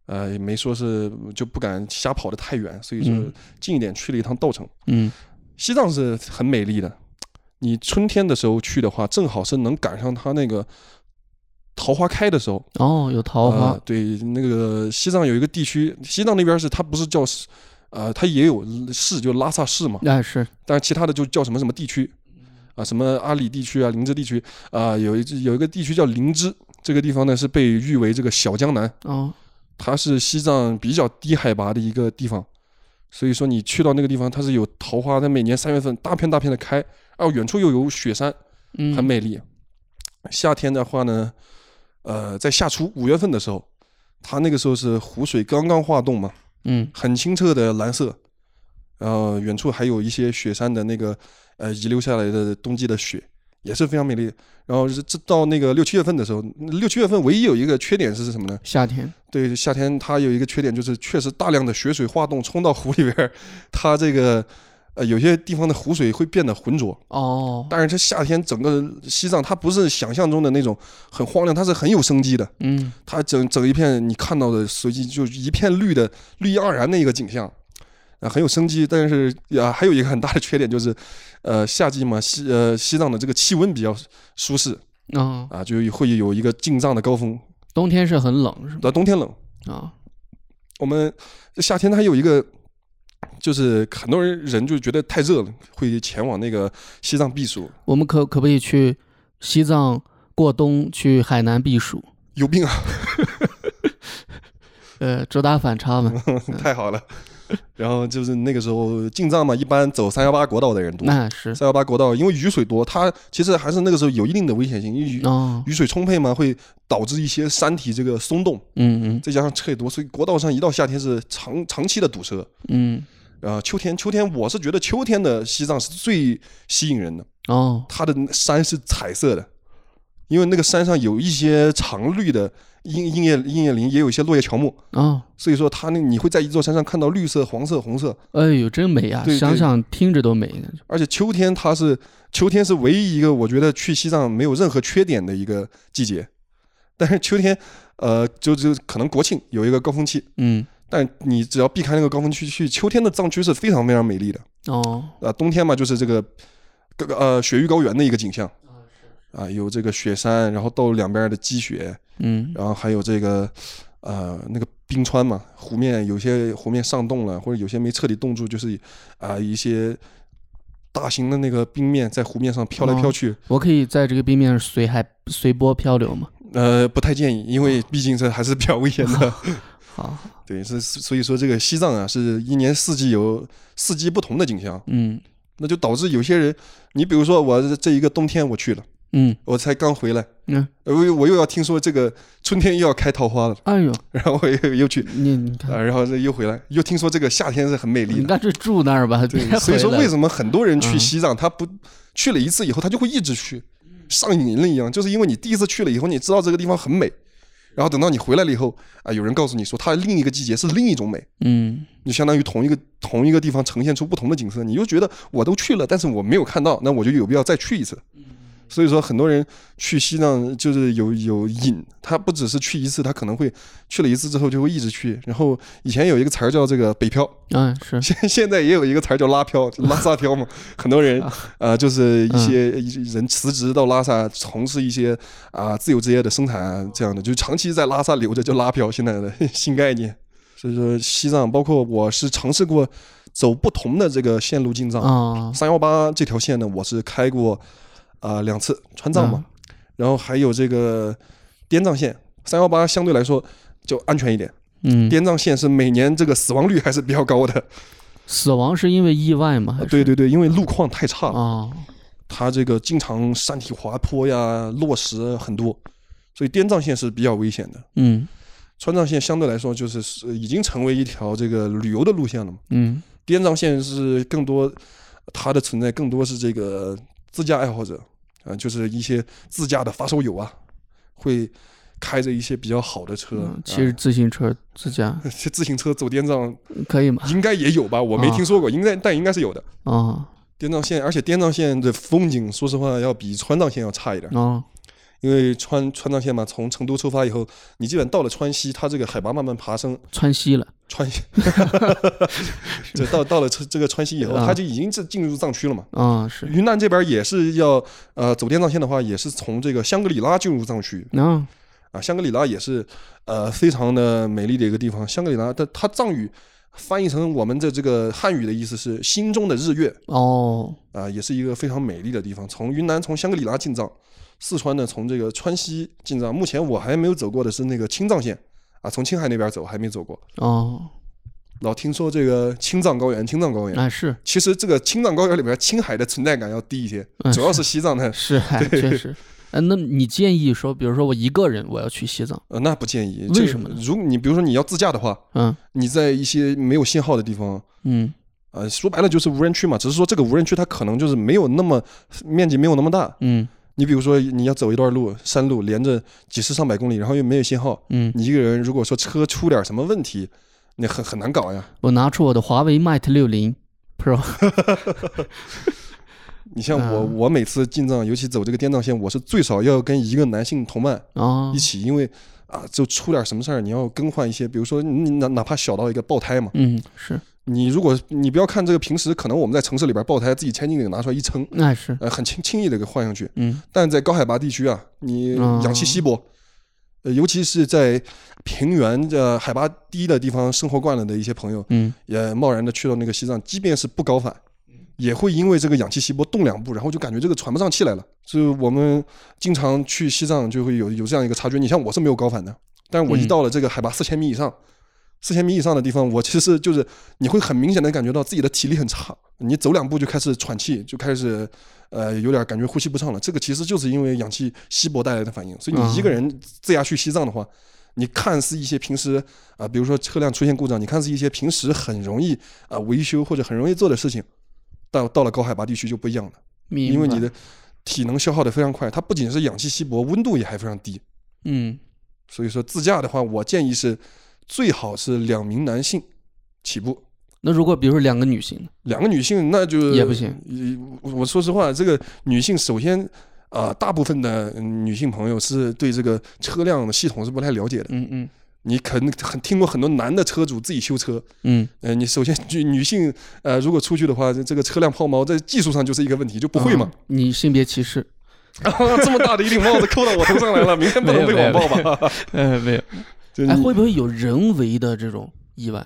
呃，也没说是就不敢瞎跑的太远，所以说嗯。近一点去了一趟稻城。嗯西藏是很美丽的，你春天的时候去的话，正好是能赶上它那个桃花开的时候。哦有桃花。呃对，那个西藏有一个地区，西藏那边是它不是叫，呃，它也有市，就拉萨市嘛，哎是。但是其他的就叫什么什么地区，啊，什么阿里地区啊、林芝地区啊，有一有一个地区叫林芝，这个地方呢是被誉为这个小江南，哦。它是西藏比较低海拔的一个地方，所以说你去到那个地方，它是有桃花，它每年三月份大片大片的开，哦，远处又有雪山，嗯。很美丽。夏天的话呢，呃，在夏初五月份的时候，它那个时候是湖水刚刚化冻嘛，嗯。很清澈的蓝色，然后远处还有一些雪山的那个呃遗留下来的冬季的雪，也是非常美丽。然后是这到那个六七月份的时候，六七月份唯一有一个缺点是什么呢？夏天对，夏天它有一个缺点就是确实大量的雪水化冻冲到湖里边，它这个呃有些地方的湖水会变得浑浊。哦但是这夏天整个西藏它不是想象中的那种很荒凉，它是很有生机的。嗯它整整一片你看到的随机就一片绿的绿意盎然的一个景象，啊，很有生机。但是呀，还有一个很大的缺点就是，呃，夏季嘛，西呃西藏的这个气温比较舒适啊啊，就会有一个进藏的高峰。冬天是很冷是吗？到冬天冷，啊我们夏天它还有一个就是很多人人就觉得太热了，会前往那个西藏避暑。我们可可不可以去西藏过冬，去海南避暑？有病啊！呃，主打反差嘛。太好了。然后就是那个时候进藏嘛，一般走三幺八国道的人多。那是三幺八国道，因为雨水多，它其实还是那个时候有一定的危险性，因为雨、哦，雨水充沛嘛，会导致一些山体这个松动，嗯嗯再加上车也多，所以国道上一到夏天是长长期的堵车。嗯，然后秋天，秋天我是觉得秋天的西藏是最吸引人的，哦，它的山是彩色的，因为那个山上有一些常绿的樱樱叶樱叶林，也有一些落叶乔木，啊，所以说它那你会在一座山上看到绿色、黄色、红色，哎呦，真美啊！对对想想听着都美。而且秋天它是秋天是唯一一个我觉得去西藏没有任何缺点的一个季节，但是秋天，呃，就就可能国庆有一个高峰期，嗯，但你只要避开那个高峰期去，秋天的藏区是非常非常美丽的。哦，啊，冬天嘛就是这个，各个呃雪域高原的一个景象，啊，有这个雪山，然后到两边的积雪，嗯，然后还有这个呃那个冰川嘛，湖面有些湖面上冻了，或者有些没彻底冻住，就是啊、一些大型的那个冰面在湖面上飘来飘去，我可以在这个冰面上随海随波漂流吗？呃，不太建议，因为毕竟这还是比较危险的。好，对，是所以说这个西藏啊，是一年四季有四季不同的景象，嗯那就导致有些人，你比如说我这一个冬天我去了，嗯。我才刚回来，嗯，呃我我又要听说这个春天又要开桃花了，哎呦，然后我又又去，你你看，啊，然后这又回来，又听说这个夏天是很美丽的。你干脆住那儿吧，别对，所以说为什么很多人去嗯西藏，他不去了一次以后，他就会一直去，上瘾了一样，就是因为你第一次去了以后，你知道这个地方很美，然后等到你回来了以后，啊，有人告诉你说它另一个季节是另一种美，嗯。就相当于同一个同一个地方呈现出不同的景色，你就觉得我都去了，但是我没有看到，那我就有必要再去一次。所以说，很多人去西藏就是有有瘾，他不只是去一次，他可能会去了一次之后就会一直去。然后以前有一个词儿叫这个北漂，嗯是现现在也有一个词儿叫拉漂，拉萨漂嘛。很多人呃，就是一些人辞职到拉萨从事一些啊、自由职业的生产啊这样的，就长期在拉萨留着叫拉漂，现在的 新概念。所以说西藏，包括我是尝试过走不同的这个线路进藏。啊三幺八这条线呢，我是开过啊、两次川藏嘛，然后还有这个滇藏线。三幺八相对来说就安全一点，嗯，滇藏线是每年这个死亡率还是比较高的。死亡是因为意外吗？对对对，因为路况太差了，啊它这个经常山体滑坡呀、落石很多，所以滇藏线是比较危险的。嗯川藏线相对来说就是是已经成为一条这个旅游的路线了嘛。嗯滇藏线是更多，它的存在更多是这个自驾爱好者啊、就是一些自驾的发烧友啊，会开着一些比较好的车，嗯，骑着自行车自驾 骑自行车走滇藏可以吗？应该也有吧，我没啊听说过，应该但应该是有的。啊滇藏线，而且滇藏线的风景，说实话要比川藏线要差一点，啊因为川川藏线嘛，从成都出发以后，你基本到了川西，它这个海拔慢慢爬升，川西了川西，这到到了这这个川西以后，啊它就已经是进入藏区了嘛。啊是云南这边也是要呃走滇藏线的话，也是从这个香格里拉进入藏区啊啊。香格里拉也是呃非常的美丽的一个地方。香格里拉的它藏语翻译成我们的这个汉语的意思是心中的日月哦啊，也是一个非常美丽的地方。从云南从香格里拉进藏，四川呢从这个川西进藏。目前我还没有走过的是那个青藏线啊，从青海那边走还没走过。哦老听说这个青藏高原，青藏高原。啊是其实这个青藏高原里边，青海的存在感要低一些，嗯主要是西藏的 是还确实。哎，那你建议说，比如说我一个人我要去西藏，呃，那不建议。为什么呢如果你比如说你要自驾的话，嗯你在一些没有信号的地方，嗯呃，说白了就是无人区嘛。只是说这个无人区它可能就是没有那么面积没有那么大。嗯你比如说你要走一段路，山路连着几十上百公里，然后又没有信号，嗯，你一个人如果说车出点什么问题，那很很难搞呀。我拿出我的华为 Mate 六零 Pro，你像我，嗯。我每次进藏，尤其走这个滇藏线，我是最少要跟一个男性同伴啊一起，因为啊，就出点什么事儿，你要更换一些，比如说你哪哪怕小到一个爆胎嘛，嗯是你如果你不要看这个，平时可能我们在城市里边爆胎，自己千斤顶拿出来一称，那是呃，很轻轻易的给换上去。嗯但在高海拔地区啊，你哦氧气稀薄，呃，尤其是在平原呃海拔低的地方生活惯了的一些朋友，嗯也贸然的去到那个西藏，即便是不高反，也会因为这个氧气稀薄动两步，然后就感觉这个喘不上气来了。就我们经常去西藏就会有有这样一个察觉。你像我是没有高反的，但是我一嗯到了这个海拔四千米以上，四千米以上的地方，我其实就是你会很明显的感觉到自己的体力很差，你走两步就开始喘气，就开始呃有点感觉呼吸不畅了。这个其实就是因为氧气稀薄带来的反应。所以你一个人自驾去西藏的话，你看似一些平时啊、比如说车辆出现故障，你看似一些平时很容易啊、维修或者很容易做的事情，到到了高海拔地区就不一样了，因为你的体能消耗的非常快，它不仅是氧气稀薄，温度也还非常低。嗯所以说自驾的话，我建议是最好是两名男性起步。那如果比如说两个女性呢？两个女性那就也不行呃。我我说实话，这个女性首先啊、大部分的嗯女性朋友是对这个车辆的系统是不太了解的。嗯嗯你肯定很听过很多男的车主自己修车，嗯，呃，你首先女女性呃如果出去的话，这这个车辆抛锚在技术上就是一个问题，就不会嘛啊。你性别歧视？啊 这么大的一顶帽子扣到我头上来了，明天不能被网暴吧？呃，没有。就哎，会不会有人为的这种意外？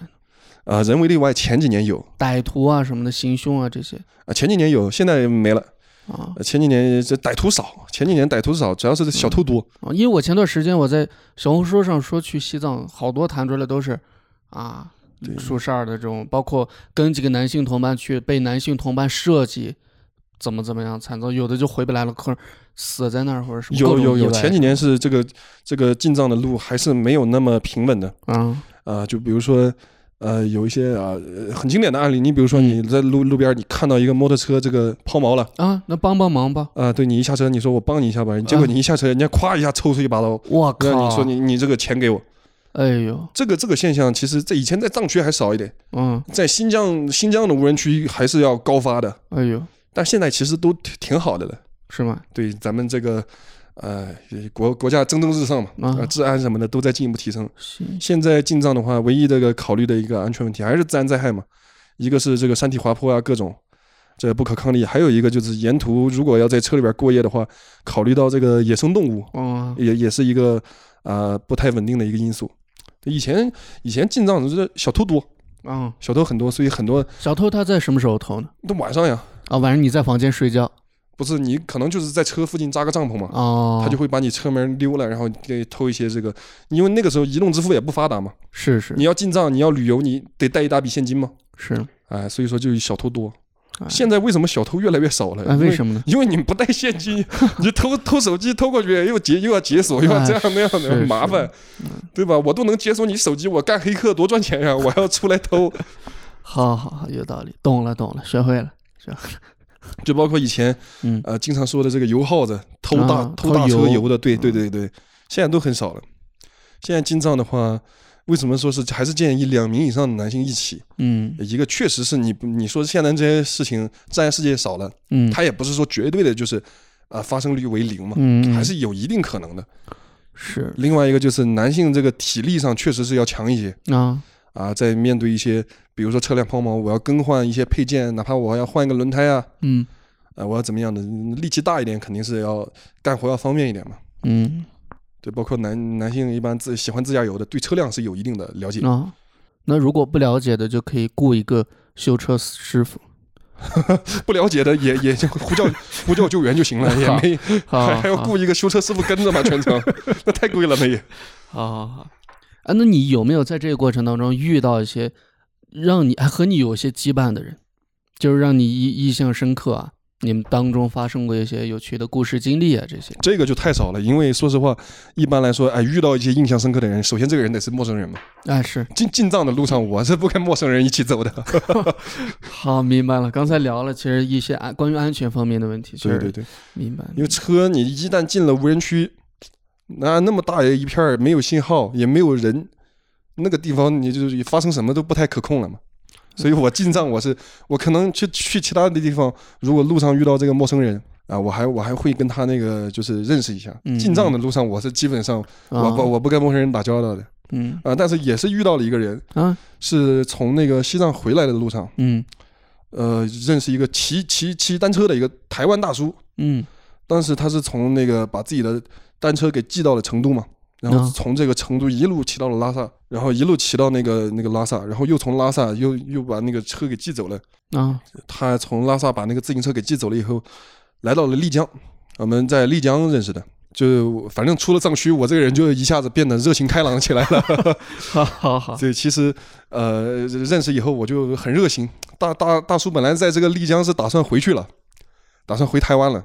啊、人为例外，前几年有歹徒啊什么的行凶啊这些啊、前几年有，现在没了。啊呃前几年这歹徒少，前几年歹徒少，主要是小偷多。啊！因为我前段时间我在小红书上说去西藏，好多弹出来都是啊对出事儿的这种，包括跟几个男性同伴去被男性同伴射击，怎么怎么样惨遭，有的就回不来了，可能死在那儿或者什么有有有，前几年是这个这个进藏的路还是没有那么平稳的啊啊、就比如说。呃，有一些啊、呃很经典的案例，你比如说你在路路边，你看到一个摩托车这个抛锚了。啊，那帮帮忙吧！啊、对你一下车，你说我帮你一下吧，结果你一下车，人家咵一下抽出一把刀，我靠！你说你你这个钱给我，哎呦，这个这个现象其实在以前在藏区还少一点，嗯，在新疆新疆的无人区还是要高发的，哎呦，但现在其实都挺挺好的了。是吗？对咱们这个呃国国家蒸蒸日上嘛，啊呃治安什么的都在进一步提升。行，现在进藏的话，唯一这个考虑的一个安全问题还是自然灾害嘛，一个是这个山体滑坡啊各种。这不可抗力，还有一个就是沿途如果要在车里边过夜的话，考虑到这个野生动物，哦，也也是一个啊、呃不太稳定的一个因素。以前以前进藏就是小偷多，啊，小偷很多，所以很多小偷他在什么时候偷呢？都晚上呀，啊，晚上你在房间睡觉，不是你可能就是在车附近扎个帐篷嘛，哦，他就会把你车门溜了，然后给偷一些这个，因为那个时候移动支付也不发达嘛，是是你要进藏，你要旅游，你得带一大笔现金嘛，是，哎，所以说就小偷多。哎现在为什么小偷越来越少了？哎，为什么呢？因为你不带现金，你偷偷手机偷过去又解又要解锁，又要这样那样的，哎麻烦对吧？我都能解锁你手机，我干黑客多赚钱呀！我还要出来偷，好好好，有道理，懂了懂了，学会了，就包括以前嗯呃经常说的这个油耗子偷大啊偷大车油的，对对嗯对对，现在都很少了。现在进藏的话，为什么说是还是建议两名以上的男性一起？嗯一个确实是你你说现在这些事情自然世界少了，嗯它也不是说绝对的就是啊、发生率为零嘛，嗯，还是有一定可能的。是另外一个就是男性这个体力上确实是要强一些啊，啊，在面对一些比如说车辆抛锚，我要更换一些配件，哪怕我要换一个轮胎啊，嗯。啊，我要怎么样的力气大一点，肯定是要干活要方便一点嘛。嗯。对，包括男男性一般自喜欢自驾游的，对车辆是有一定的了解。啊，那如果不了解的，就可以雇一个修车师傅，不了解的也也就呼叫 呼叫救援就行了，也没好还还要雇一个修车师傅跟着嘛，全程。那太贵了，那也。好好好，啊，那你有没有在这个过程当中遇到一些让你还和你有些羁绊的人，就是让你印印象深刻啊？你们当中发生过一些有趣的故事经历啊？这些这个就太少了，因为说实话，一般来说，哎，遇到一些印象深刻的人，首先这个人得是陌生人嘛。哎，是进进藏的路上，我是不跟陌生人一起走的。好明白了。刚才聊了，其实一些安关于安全方面的问题，对对，对，明白。因为车你一旦进了无人区，那那么大一片儿没有信号，也没有人，那个地方你就是发生什么都不太可控了嘛。所以我进藏，我是我可能去去其他的地方，如果路上遇到这个陌生人啊，我还我还会跟他那个就是认识一下。嗯进藏的路上，我是基本上我啊不我不跟陌生人打交道的嗯啊，但是也是遇到了一个人，啊是从那个西藏回来的路上，嗯呃，认识一个骑骑骑单车的一个台湾大叔。嗯当时他是从那个把自己的单车给寄到了成都嘛，然后啊从这个成都一路骑到了拉萨，然后一路骑到那个那个拉萨，然后又从拉萨又又把那个车给寄走了。啊他从拉萨把那个自行车给寄走了以后，来到了丽江，我们在丽江认识的。就反正出了藏区，我这个人就一下子变得热情开朗起来了。好 好好，对，其实呃认识以后我就很热情。大大大叔本来在这个丽江是打算回去了，打算回台湾了。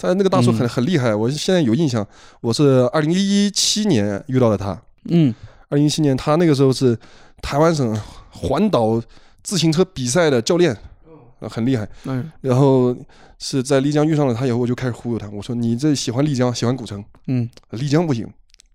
但那个大叔很嗯很厉害，我现在有印象，我是二零一七年遇到的他。嗯二零一七年他那个时候是台湾省环岛自行车比赛的教练，呃很厉害。嗯然后是在丽江遇上了他以后，我就开始忽悠他，我说你这喜欢丽江，喜欢古城，嗯，丽江不行。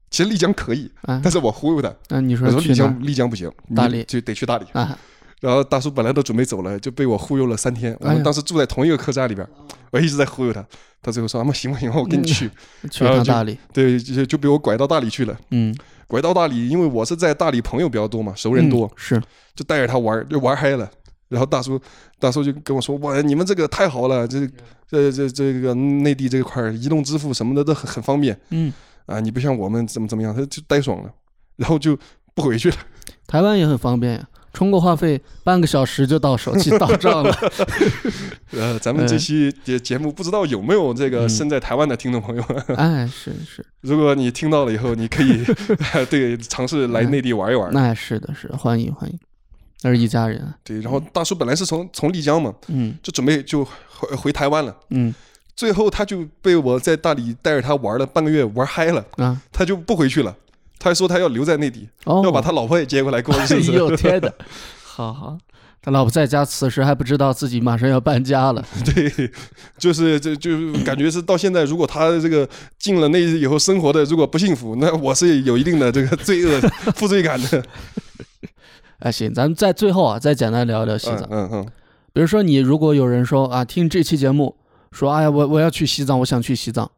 其实丽江可以，啊，但是我忽悠他，那你我说丽江丽江不行，大理就得去大理。啊？然后大叔本来都准备走了，就被我忽悠了三天。我们当时住在同一个客栈里边，我一直在忽悠他。他最后说：“啊妈，行吧行吧，我跟你去。去 大理，对，就就被我拐到大理去了。嗯，拐到大理，因为我是在大理朋友比较多嘛，熟人多，嗯是，就带着他玩，就玩嗨了。然后大叔大叔就跟我说：“哇，你们这个太好了，这这这这个内地这块儿移动支付什么的都很很方便嗯，啊，你不像我们怎么怎么样。”他就呆爽了，然后就不回去了。台湾也很方便呀，充个话费半个小时就到手机到账了。呃，咱们这期节节目不知道有没有这个嗯身在台湾的听众朋友，哎，是是，如果你听到了以后，你可以 对尝试来内地玩一玩。那是的，是欢迎欢迎，那是一家人啊。对，然后大叔本来是从从丽江嘛，嗯就准备就回回台湾了，嗯最后他就被我在大理带着他玩了半个月，玩嗨了，啊，他就不回去了。他还说他要留在内地，哦，要把他老婆也接过来过日哎子。呦天哪，好好，他老婆在家，此时还不知道自己马上要搬家了。对，就是这就感觉是到现在，如果他这个进了内地以后生活的如果不幸福，那我是有一定的这个罪恶负罪感的。哎，行，咱们在最后啊，再简单聊一聊西藏。嗯嗯嗯，比如说，你如果有人说啊，听这期节目说，哎呀，我我要去西藏，我想去西藏，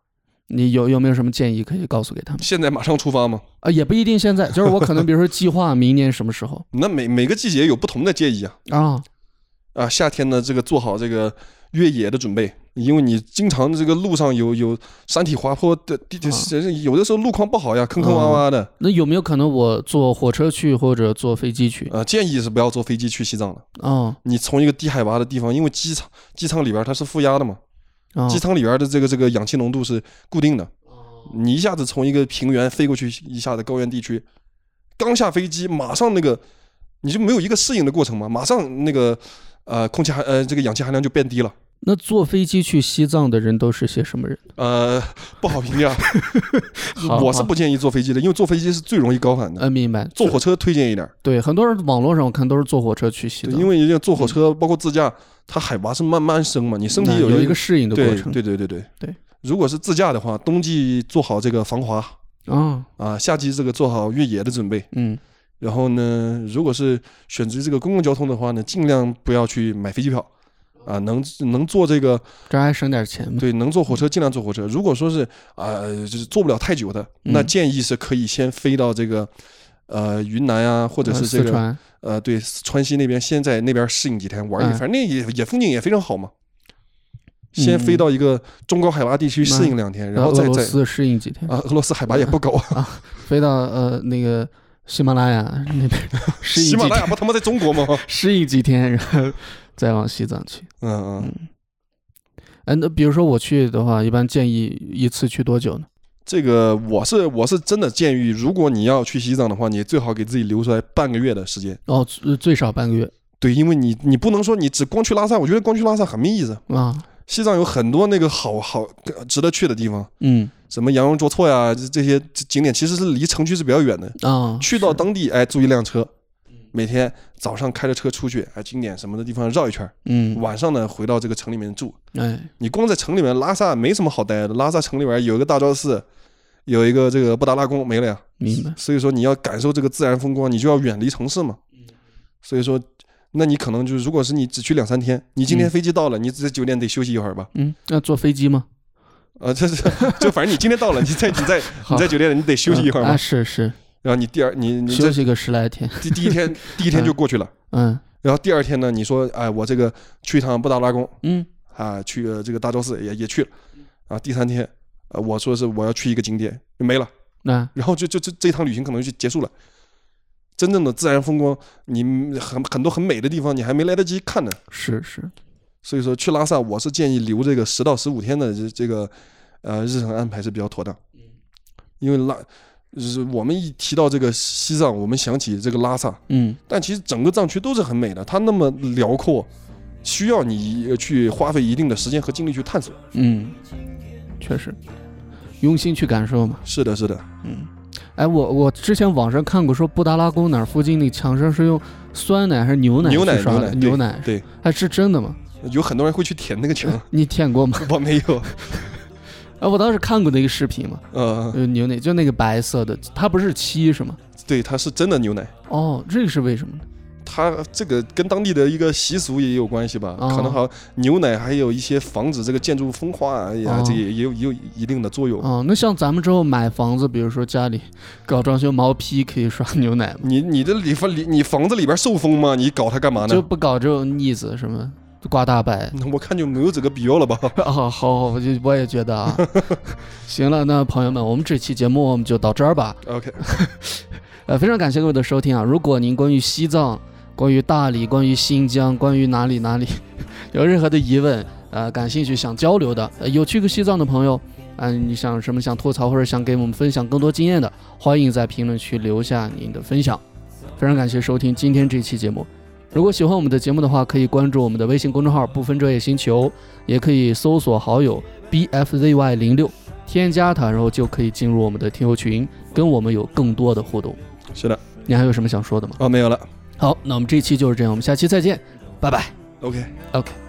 你有有没有什么建议可以告诉给他们？现在马上出发吗？啊，也不一定现在，就是我可能比如说计划明年什么时候那每每个季节有不同的建议啊。啊？啊，夏天呢，这个做好这个越野的准备，因为你经常这个路上有有山体滑坡的地，啊有的时候路况不好呀，坑坑洼洼的。那有没有可能我坐火车去或者坐飞机去？啊，建议是不要坐飞机去西藏的。啊你从一个低海拔的地方，因为机场机场里边它是负压的嘛，哦机舱里边的这个这个氧气浓度是固定的。你一下子从一个平原飞过去，一下子高原地区，刚下飞机马上那个你就没有一个适应的过程嘛，马上那个呃空气含呃这个氧气含量就变低了。那坐飞机去西藏的人都是些什么人？呃，不好评价。我是不建议坐飞机的，因为坐飞机是最容易高反的。呃，明白。坐火车推荐一点，对，很多人网络上我看都是坐火车去西，藏，因为人家坐火车包括自驾，它海拔是慢慢升嘛，你身体有一个适应的过对程。对对对对对。如果是自驾的话，冬季做好这个防滑啊，啊，夏季这个做好越野的准备。嗯然后呢，如果是选择这个公共交通的话呢，尽量不要去买飞机票啊，能能坐这个这还省点钱嘛。对，能坐火车尽量坐火车。如果说是啊、就是坐不了太久的，那嗯建议是可以先飞到这个呃云南啊，或者呃是这个，呃对川西那边，先在那边适应几天，玩一，哎反正那也也风景也非常好嘛。先嗯飞到一个中高海拔地区适应两天，然后俄再再罗斯适应几天，啊，俄罗斯海拔也不高 啊，飞到呃那个喜马拉雅那边 适应喜马，拉雅不他妈在中国吗？适应几天，然后再往西藏去。嗯嗯，哎，那比如说我去的话，一般建议一次去多久呢？这个我是我是真的建议，如果你要去西藏的话，你最好给自己留出来半个月的时间。哦，最最少半个月对，因为你你不能说你只光去拉萨，我觉得光去拉萨很没意思。啊。西藏有很多那个好好呃值得去的地方，嗯什么羊绒卓措呀，这这些景点其实是离城区是比较远的。啊，去到当地，哎，租一辆车，每天早上开着车出去，哎，景点什么的地方绕一圈儿，嗯，晚上呢回到这个城里面住。哎，你光在城里面，拉萨没什么好待的。拉萨城里面有一个大昭寺，有一个这个布达拉宫，没了呀。明白。所以说你要感受这个自然风光，你就要远离城市嘛。所以说，那你可能就是，如果是你只去两三天，你今天嗯飞机到了，你在酒店得休息一会儿吧。嗯，那坐飞机吗？啊，这这 就反正你今天到了，你在你在你在酒店里，你得休息一会儿啊，嘛。是是，然后你第二你你这休息个十来天。第第一天第一天就过去了，嗯。然后第二天呢，你说哎，我这个去一趟布达拉宫。嗯。啊，去这个大昭寺也也去了，啊，第三天啊，我说是我要去一个景点没了，那。然后就就这这趟旅行可能就结束了。真正的自然风光，你很很多很美的地方，你还没来得及看呢。是是，所以说去拉萨，我是建议留这个十到十五天的这这个呃日程安排是比较妥当。因为拉，就是我们一提到这个西藏，我们想起这个拉萨，嗯但其实整个藏区都是很美的，它那么辽阔，需要你去花费一定的时间和精力去探索。嗯，确实，用心去感受嘛。是的，是的，嗯，哎，我我之前网上看过，说布达拉宫哪儿附近那墙上是用酸奶还是牛奶牛奶去刷的？牛牛奶，对，还是真的吗？有很多人会去舔那个墙，你舔过吗？我没有，啊，我当时看过那个视频嘛，呃，呃，牛奶就那个白色的，它不是漆是吗？对，它是真的牛奶。哦，这个是为什么呢？它这个跟当地的一个习俗也有关系吧？哦可能好牛奶还有一些防止这个建筑风化呀，哦这也也有也有一定的作用。哦，那像咱们之后买房子，比如说家里搞装修毛坯，可以刷牛奶吗？你你的里房里你房子里边受风吗？你搞它干嘛呢？就不搞这种腻子什么刮大白。我看就没有这个必要了吧？啊，好好，我就我也觉得啊。行了，那朋友们，我们这期节目我们就到这儿吧。OK，呃，非常感谢各位的收听啊！如果您关于西藏、关于大理、关于新疆、关于哪里哪里有任何的疑问，呃，感兴趣想交流的，呃、有去过西藏的朋友，嗯、你想什么想吐槽或者想给我们分享更多经验的，欢迎在评论区留下您的分享。非常感谢收听今天这期节目。如果喜欢我们的节目的话，可以关注我们的微信公众号“不分昼夜星球”，也可以搜索好友 bfzy 零六，添加他，然后就可以进入我们的听友群，跟我们有更多的互动。是的，你还有什么想说的吗？哦，没有了。好，那我们这期就是这样，我们下期再见，拜拜。OK。OK。是